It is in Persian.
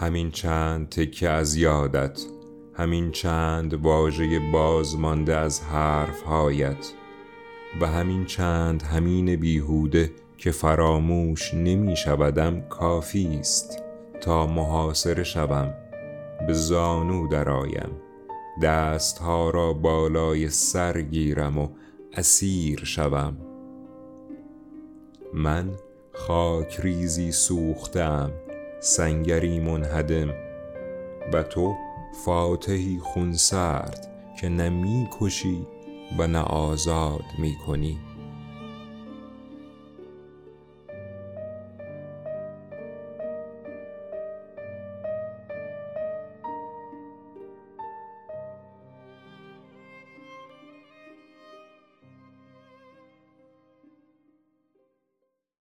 همین چند تکه از یادت همین چند واژه بازمانده از حرفهایت و همین چند همین بیهوده که فراموش نمی شودم کافی است. تا محاصره شوم به زانو درآیم. دستها را بالای سر گیرم و اسیر شوم. من خاک ریزی سوختم سنگری منهدم و تو فاتحی خونسرد که نه می کشی و نه آزاد می کنی